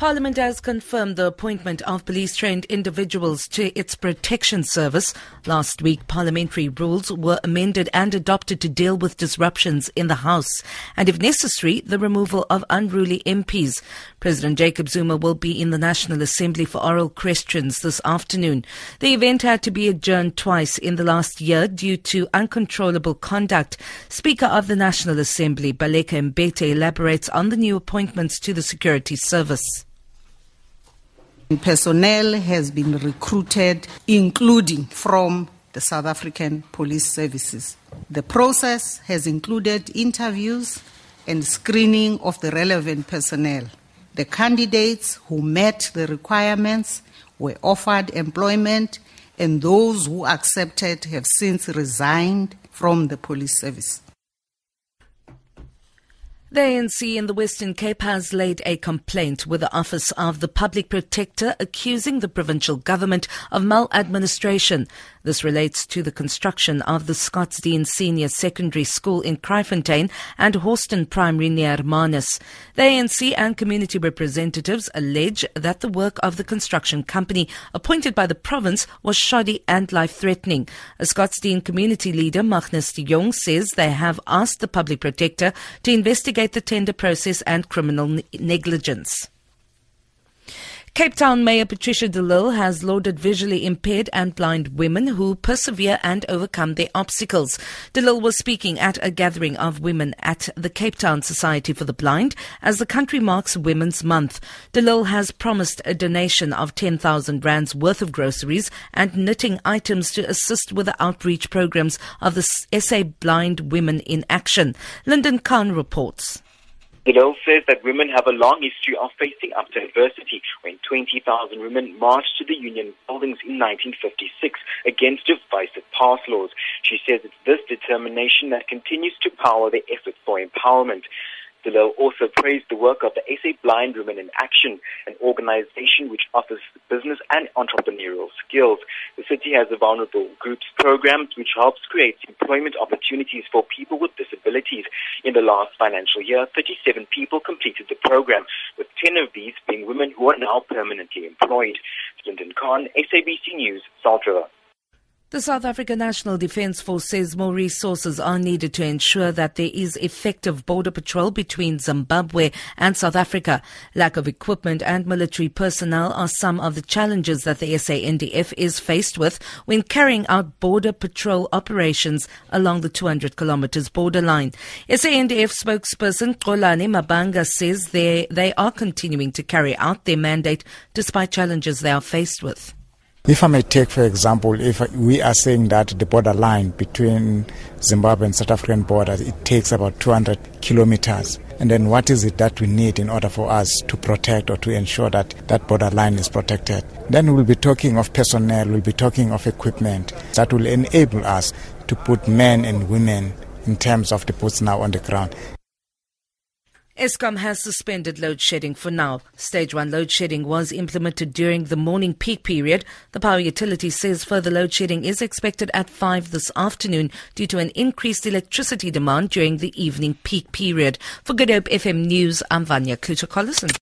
Parliament has confirmed the appointment of police trained individuals to its protection service. Last week, parliamentary rules were amended and adopted to deal with disruptions in the House and, if necessary, the removal of unruly MPs. President Jacob Zuma will be in the National Assembly for oral questions this afternoon. The event had to be adjourned twice in the last year due to uncontrollable conduct. Speaker of the National Assembly, Baleka Mbete, elaborates on the new appointments to the security service. Personnel has been recruited, including from the South African Police Services. The process has included interviews and screening of the relevant personnel. The candidates who met the requirements were offered employment, and those who accepted have since resigned from the police service. The ANC in the Western Cape has laid a complaint with the Office of the Public Protector accusing the provincial government of maladministration. This relates to the construction of the Scottsdene Senior Secondary School in Kraaifontein and Hawston Primary near Hermanus. The ANC and community representatives allege that the work of the construction company appointed by the province was shoddy and life-threatening. A Scottsdene community leader, Magnus de Jong, says they have asked the Public Protector to investigate the tender process and criminal negligence. Cape Town Mayor Patricia de Lille has lauded visually impaired and blind women who persevere and overcome their obstacles. De Lille was speaking at a gathering of women at the Cape Town Society for the Blind as the country marks Women's Month. De Lille has promised a donation of 10,000 rands worth of groceries and knitting items to assist with the outreach programs of the SA Blind Women in Action. Lyndon Khan reports. De Lille says that women have a long history of facing up to adversity when 20,000 women marched to the union buildings in 1956 against divisive pass laws. She says it's this determination that continues to power the effort for empowerment. Lille also praised the work of the SA Blind Women in Action, an organization which offers business and entrepreneurial skills. The city has a vulnerable groups program which helps create employment opportunities for people with disabilities. In the last financial year, 37 people completed the program, with 10 of these being women who are now permanently employed. Lyndon Khan, SABC News, Salt River. The South African National Defence Force says more resources are needed to ensure that there is effective border patrol between Zimbabwe and South Africa. Lack of equipment and military personnel are some of the challenges that the SANDF is faced with when carrying out border patrol operations along the 200 kilometers borderline. SANDF spokesperson Xolani Mabanga says they, they are continuing to carry out their mandate despite challenges they are faced with. If I may take, for example, if we are saying that the border line between Zimbabwe and South African borders, it takes about 200 kilometers. And then what is it that we need in order for us to protect or to ensure that that border line is protected? Then we'll be talking of personnel, we'll be talking of equipment that will enable us to put men and women in terms of the boots now on the ground. Eskom has suspended load shedding for now. Stage 1 load shedding was implemented during the morning peak period. The power utility says further load shedding is expected at 5 this afternoon due to an increased electricity demand during the evening peak period. For Good Hope FM News, I'm Vanya Kluter-Collison.